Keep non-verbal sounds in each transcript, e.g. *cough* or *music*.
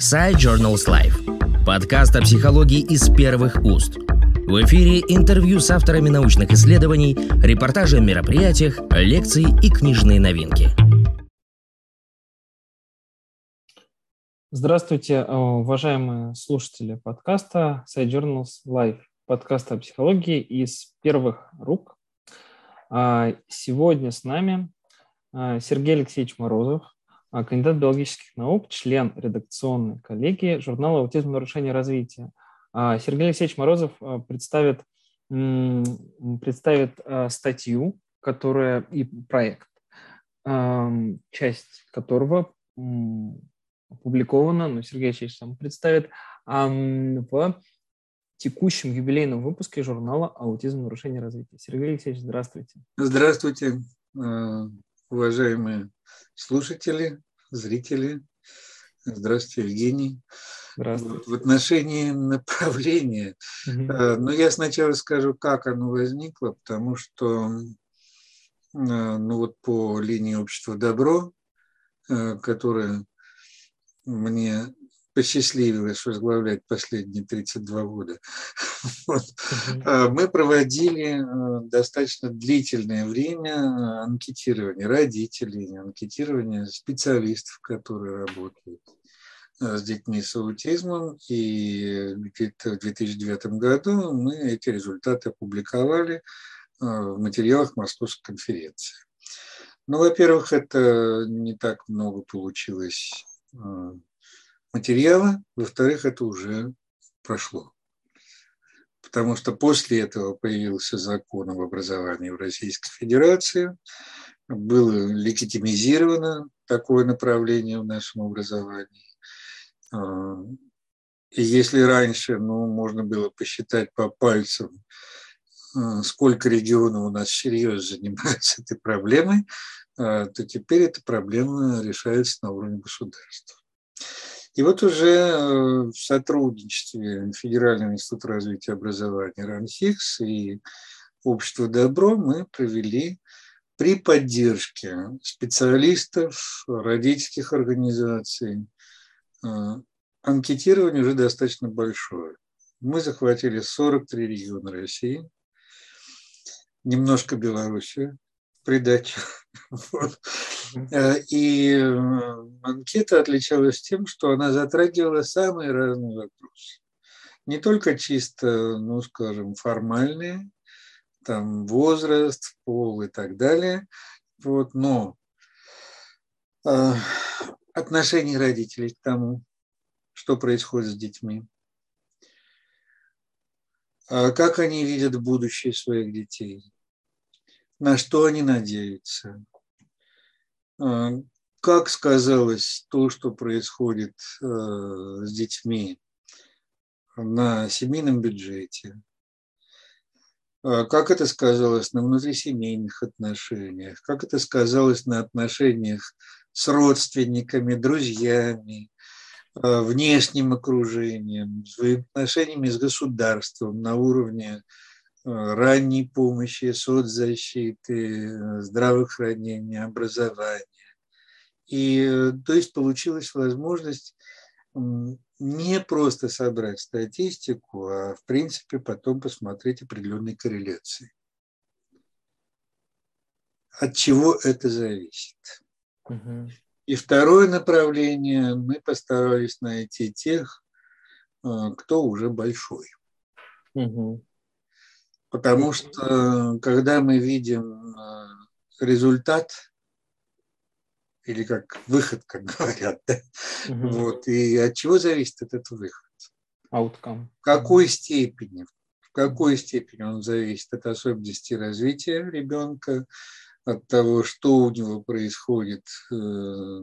Side Journals Life. Подкаст о психологии из первых уст. В эфире интервью с авторами научных исследований, репортажи о мероприятиях, лекции и книжные новинки. Здравствуйте, э, уважаемые слушатели подкаста Side Journals Live, подкаста о психологии из первых рук. А, сегодня с нами э, Сергей Алексеевич Морозов, кандидат биологических наук, член редакционной коллегии журнала «Аутизм. Нарушение развития». А, Сергей Алексеевич Морозов а, представит, представит статью, которая и проект, часть которого опубликована, но Сергей Алексеевич сам представит, в текущем юбилейном выпуске журнала «Аутизм. Нарушение развития». Сергей Алексеевич, здравствуйте. Здравствуйте, уважаемые слушатели, зрители. Здравствуйте, Евгений. Здравствуйте. В отношении направления, угу. ну я сначала скажу, как оно возникло, потому что э, ну вот по линии общества добро, э, которое мне посчастливилось возглавлять последние 32 года, *laughs* вот. мы проводили э, достаточно длительное время анкетирования родителей, анкетирования специалистов, которые работают э, с детьми с аутизмом. И в 2009 году мы эти результаты опубликовали э, в материалах Московской конференции. Ну, во-первых, это не так много получилось материала, во-вторых, это уже прошло. Потому что после этого появился закон об образовании в Российской Федерации, было легитимизировано такое направление в нашем образовании. А, и если раньше ну, можно было посчитать по пальцам, а, сколько регионов у нас всерьез занимаются этой проблемой, а, то теперь эта проблема решается на уровне государства. И вот уже э, в сотрудничестве Федерального института развития образования РАНХИКС и Общество Добро мы провели при поддержке специалистов, родительских организаций, э, анкетирование уже достаточно большое. Мы захватили 43 региона России, немножко Белоруссию, придачу. *laughs* Вот. Э, и анкета отличалась тем, что она затрагивала самые разные вопросы. Не только чисто, ну, скажем, формальные, там возраст, пол и так далее, вот, но э, отношение родителей к тому, что происходит с детьми, э, как они видят будущее своих детей, на что они надеются, как сказалось то, что происходит э, с детьми на семейном бюджете, а, как это сказалось на внутрисемейных отношениях, как это сказалось на отношениях с родственниками, друзьями, а, внешним окружением, взаимоотношениями с государством на уровне Э, ранней помощи, соцзащиты, э, здравоохранения, образования. И э, то есть получилась возможность не просто собрать статистику, а в принципе потом посмотреть определенные корреляции. От чего это зависит? И второе направление мы постарались найти тех, кто уже большой. Угу. Потому что когда мы видим э, результат, или как выход, как *laughs* говорят, да? угу. вот, и от чего зависит этот выход? Outcome. В какой степени? В какой степени он зависит от особенностей развития ребенка, от того, что у него происходит э,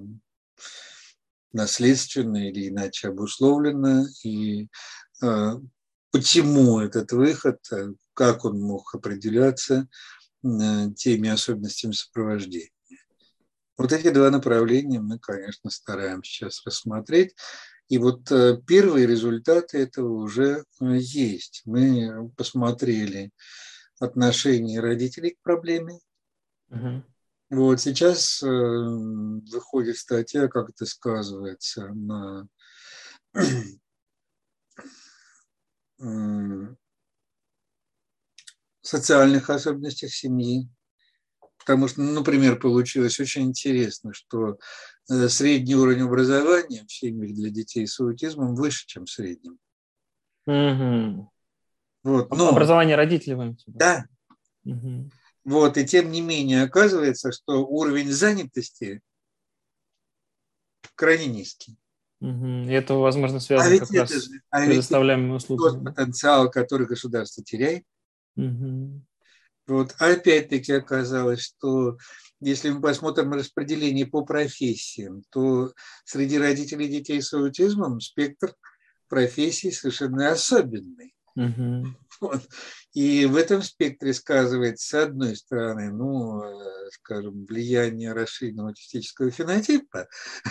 наследственно или иначе обусловлено, и э, почему этот выход, э, как он мог определяться э, теми особенностями сопровождения. Вот эти два направления мы, конечно, стараемся сейчас рассмотреть. И вот э, первые результаты этого уже есть. Мы посмотрели отношение родителей к проблеме. Угу. Вот сейчас выходит статья, как это сказывается на социальных особенностях семьи. Потому что, ну, например, получилось очень интересно, что э, средний уровень образования в семьях для детей с аутизмом выше, чем в среднем. Угу. Вот, но, Образование родителей вы Да. Угу. Вот, и тем не менее оказывается, что уровень занятости крайне низкий. Угу. И это, возможно, связано а как раз же, а с предоставляемыми услугами. Тот потенциал, который государство теряет. Угу. Вот. А опять-таки оказалось, что если мы посмотрим распределение по профессиям, то среди родителей детей с аутизмом спектр профессий совершенно особенный. Угу. *laughs* Вот. И в этом спектре сказывается, с одной стороны, ну, э, скажем, влияние расширенного аутистического фенотипа,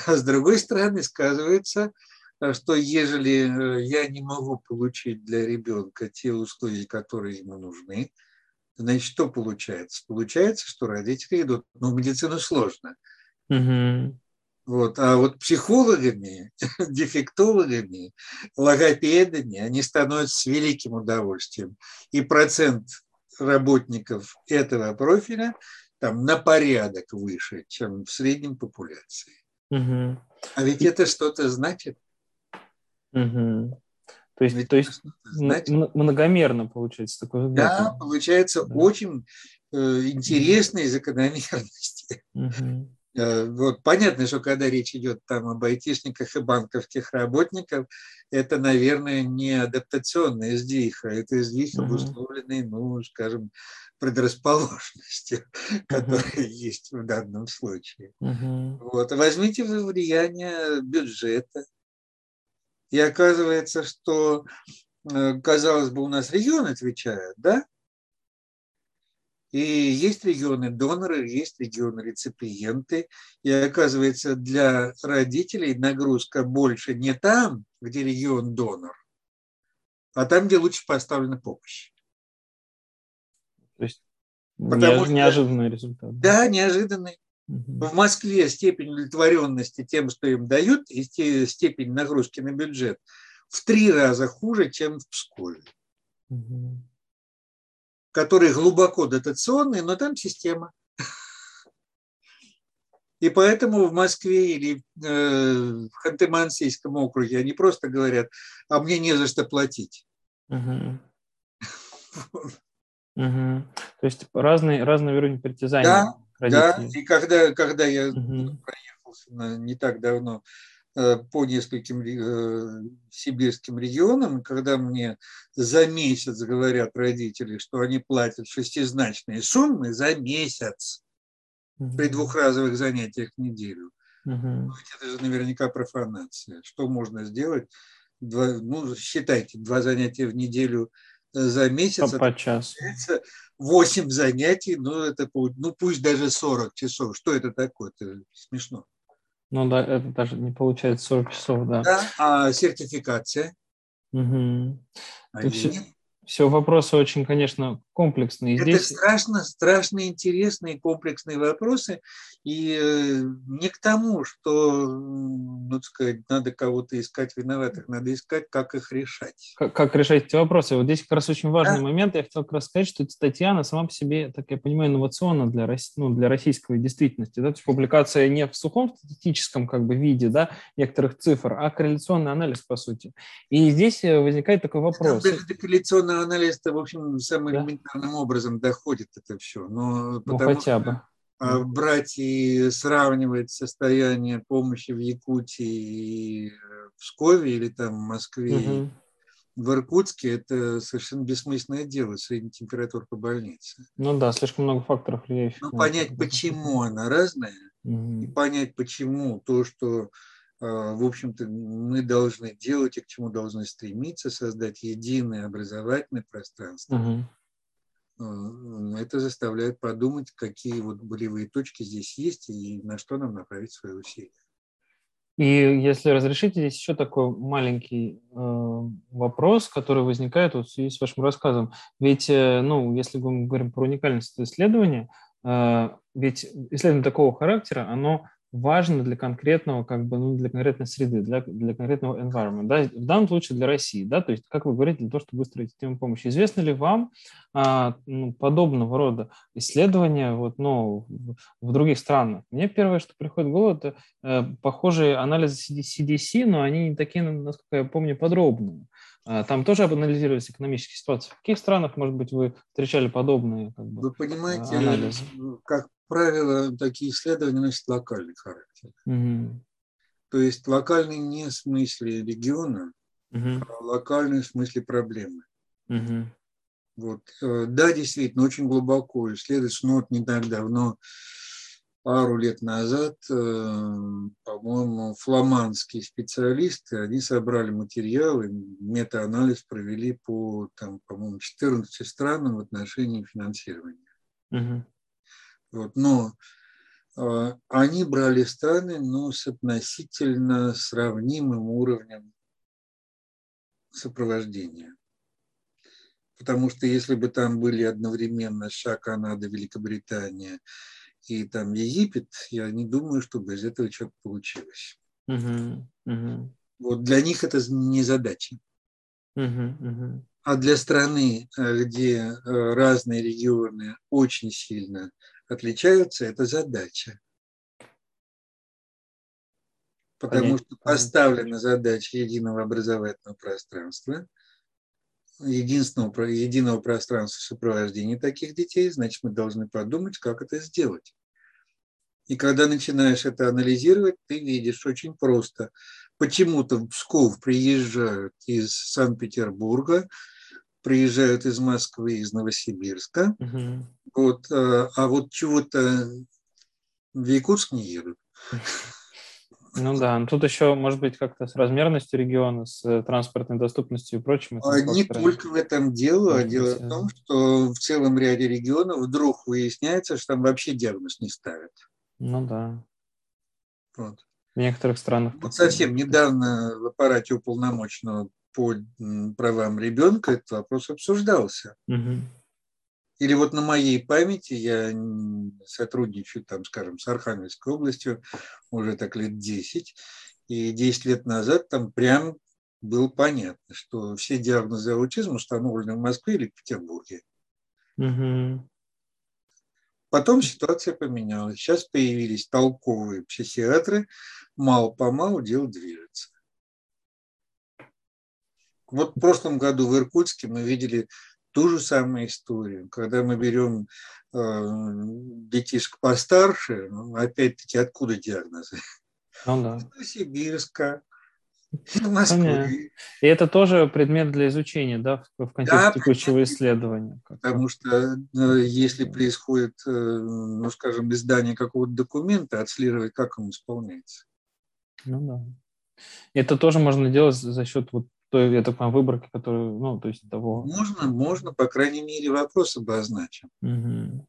а с другой стороны сказывается, э, что ежели э, я не могу получить для ребенка те условия, которые ему нужны, значит, что получается? Получается, что родители идут, ну, в медицину сложно. Угу. Вот. А вот психологами, *laughs* дефектологами, логопедами они становятся с великим удовольствием. И процент работников этого профиля там на порядок выше, чем в среднем популяции. Угу. А ведь это что-то значит. Угу. То есть, то есть значит, многомерно получается такой взгляд. Да, получается да. очень э, интересные закономерности. Угу. Вот понятно, что когда речь идет там об айтишниках и банковских работниках, это, наверное, не адаптационная сдвиха, это сдвиг, обусловленный, ну, скажем, предрасположенностью, uh-huh. *laughs* которая есть в данном случае. Uh-huh. Вот. Возьмите влияние бюджета. И оказывается, что, э, казалось бы, у нас регион отвечает, да? И есть регионы-доноры, есть регионы-реципиенты. И оказывается, для родителей нагрузка больше не там, где регион-донор, а там, где лучше поставлена помощь. То есть Потому неожиданный что, результат. Да, неожиданный. Угу. В Москве степень удовлетворенности тем, что им дают, и степень нагрузки на бюджет в три раза хуже, чем в Пскове. Угу которые глубоко дотационные, но там система. И поэтому в Москве или э, в Ханты-Мансийском округе они просто говорят, а мне не за что платить. Угу. Угу. То есть разный, разный уровень притязаний. Да, да. И когда, когда я угу. проехал не так давно по нескольким э, сибирским регионам, когда мне за месяц говорят родители, что они платят шестизначные суммы за месяц угу. при двухразовых занятиях в неделю. Угу. Это же наверняка профанация. Что можно сделать? Два, ну, считайте, два занятия в неделю э, за месяц. По, часу. 8 занятий, ну, это, ну, пусть даже 40 часов. Что это такое? Это смешно. Ну да, это даже не получается 40 часов, да. Да, а сертификация? Угу. А все, все вопросы очень, конечно, комплексные. Это Здесь... страшно, страшно интересные комплексные вопросы. И э, не к тому, что, ну, сказать, надо кого-то искать виноватых, надо искать, как их решать. Как, как решать эти вопросы? Вот здесь как раз очень важный да? момент. Я хотел как раз сказать, что эта статья, она сама по себе, так я понимаю, инновационна для, ну, для российской действительности. Да? То есть публикация не в сухом статистическом как бы виде да, некоторых цифр, а корреляционный анализ, по сути. И здесь э, возникает такой вопрос. Это, корреляционный анализ, это, в общем, самым да? Элементарным образом доходит это все. Но ну, хотя бы. А, брать и сравнивать состояние помощи в Якутии и в Пскове или там в Москве угу. в Иркутске, это совершенно бессмысленное дело, средняя температура по больнице. Ну да, слишком много факторов влияющих. Ну, понять, почему она разная, угу. и понять, почему то, что а, в общем-то, мы должны делать и к чему должны стремиться, создать единое образовательное пространство, угу. Э, это заставляет подумать, какие вот болевые точки здесь есть и на что нам направить свои усилия. И если разрешите, здесь еще такой маленький э, вопрос, который возникает вот в связи с вашим рассказом. Ведь, э, ну, если мы говорим про уникальность исследования, э, ведь исследование такого характера, оно важно для конкретного, как бы, ну, для конкретной среды, для, для конкретного environment, да, в данном случае для России, да, то есть, как вы говорите, для того, чтобы выстроить систему помощи. Известно ли вам а, ну, подобного рода исследования вот, ну, в, других странах? Мне первое, что приходит в голову, это э, похожие анализы CDC, но они не такие, насколько я помню, подробные. А, там тоже анализировались экономические ситуации. В каких странах, может быть, вы встречали подобные как бы, Вы понимаете, анализы? как правило, такие исследования носят локальный характер. Угу. То есть локальный не в смысле региона, угу. а локальный в смысле проблемы. Угу. Вот. Э, да, действительно, очень глубоко исследуется. Ну, вот не так давно, пару лет назад, э, по-моему, фламандские специалисты, они собрали материалы, метаанализ провели по, там, по-моему, 14 странам в отношении финансирования. Угу. Вот, но э, они брали страны, но с относительно сравнимым уровнем сопровождения. Потому что если бы там были одновременно США, Канада, Великобритания и там Египет, я не думаю, чтобы из этого что-то получилось. Угу, угу. Вот для них это не задача. Угу, угу. А для страны, э, где э, разные регионы очень сильно отличаются, это задача. Потому Понятно. что поставлена задача единого образовательного пространства, единственного, единого пространства сопровождения таких детей, значит, мы должны подумать, как это сделать. И когда начинаешь это анализировать, ты видишь очень просто. Почему-то в Псков приезжают из Санкт-Петербурга, приезжают из Москвы, из Новосибирска. Угу. Вот, э, а вот чего-то в Якутск не едут. Ну да, но тут еще, может быть, как-то с размерностью региона, с э, транспортной доступностью и прочим. А не только в этом дело, а дело в том, что в целом ряде регионов вдруг выясняется, что там вообще диагноз не ставят. Ну да. Вот. В некоторых странах. Вот совсем недавно в аппарате уполномоченного по правам ребенка этот вопрос обсуждался. Угу. Или вот на моей памяти я сотрудничаю там, скажем, с Архангельской областью уже так лет 10, и 10 лет назад там прям было понятно, что все диагнозы аутизма установлены в Москве или в Петербурге. Угу. Потом ситуация поменялась. Сейчас появились толковые психиатры, мало-помалу дело движется. Вот в прошлом году в Иркутске мы видели ту же самую историю. Когда мы берем э, детишек постарше, ну, опять-таки, откуда диагнозы? Ну, да. Новосибирска, Москвы. И это тоже предмет для изучения, да, в, контексте да, текущего исследования. Потому что э, если происходит, э, ну, скажем, издание какого-то документа, отслеживать, как он исполняется. Ну да. Это тоже можно делать за счет вот той, я так понимаю, выборки, которую, ну, то есть того... Можно, можно, по крайней мере, вопрос обозначим. Угу.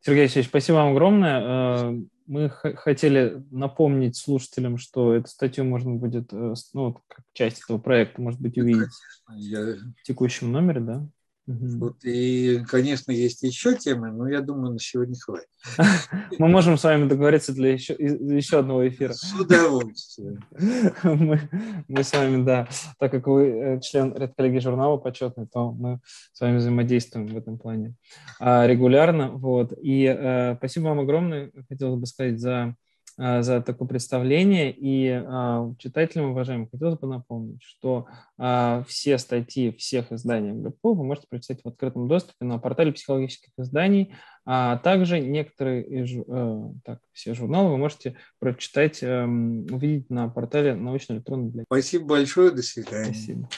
Сергей Алексеевич, спасибо вам огромное. Э, мы хотели напомнить слушателям, что эту статью можно будет, э, ну, как часть этого проекта, может быть, увидеть Я... в текущем номере, да? Вот, и, конечно, есть еще темы, но я думаю, на сегодня хватит. *laughs* Мы можем с вами договориться для еще, еще одного эфира. С удовольствием. *laughs* Мы, мы с вами, да, так как вы э, член редколлегии журнала почетный, то мы с вами взаимодействуем в этом плане а, регулярно. Вот. И а, спасибо вам огромное, хотелось бы сказать, за за такое представление. И а, читателям, уважаемым, хотелось бы напомнить, что а, все статьи всех изданий МГПУ вы можете прочитать в открытом доступе на портале психологических изданий, а также некоторые из, э, так, все журналы вы можете прочитать, эм, увидеть на портале научно-электронной библиотеки. Спасибо большое, до свидания. Спасибо.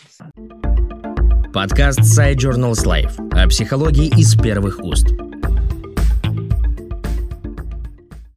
Подкаст Side Journals Life о психологии из первых уст.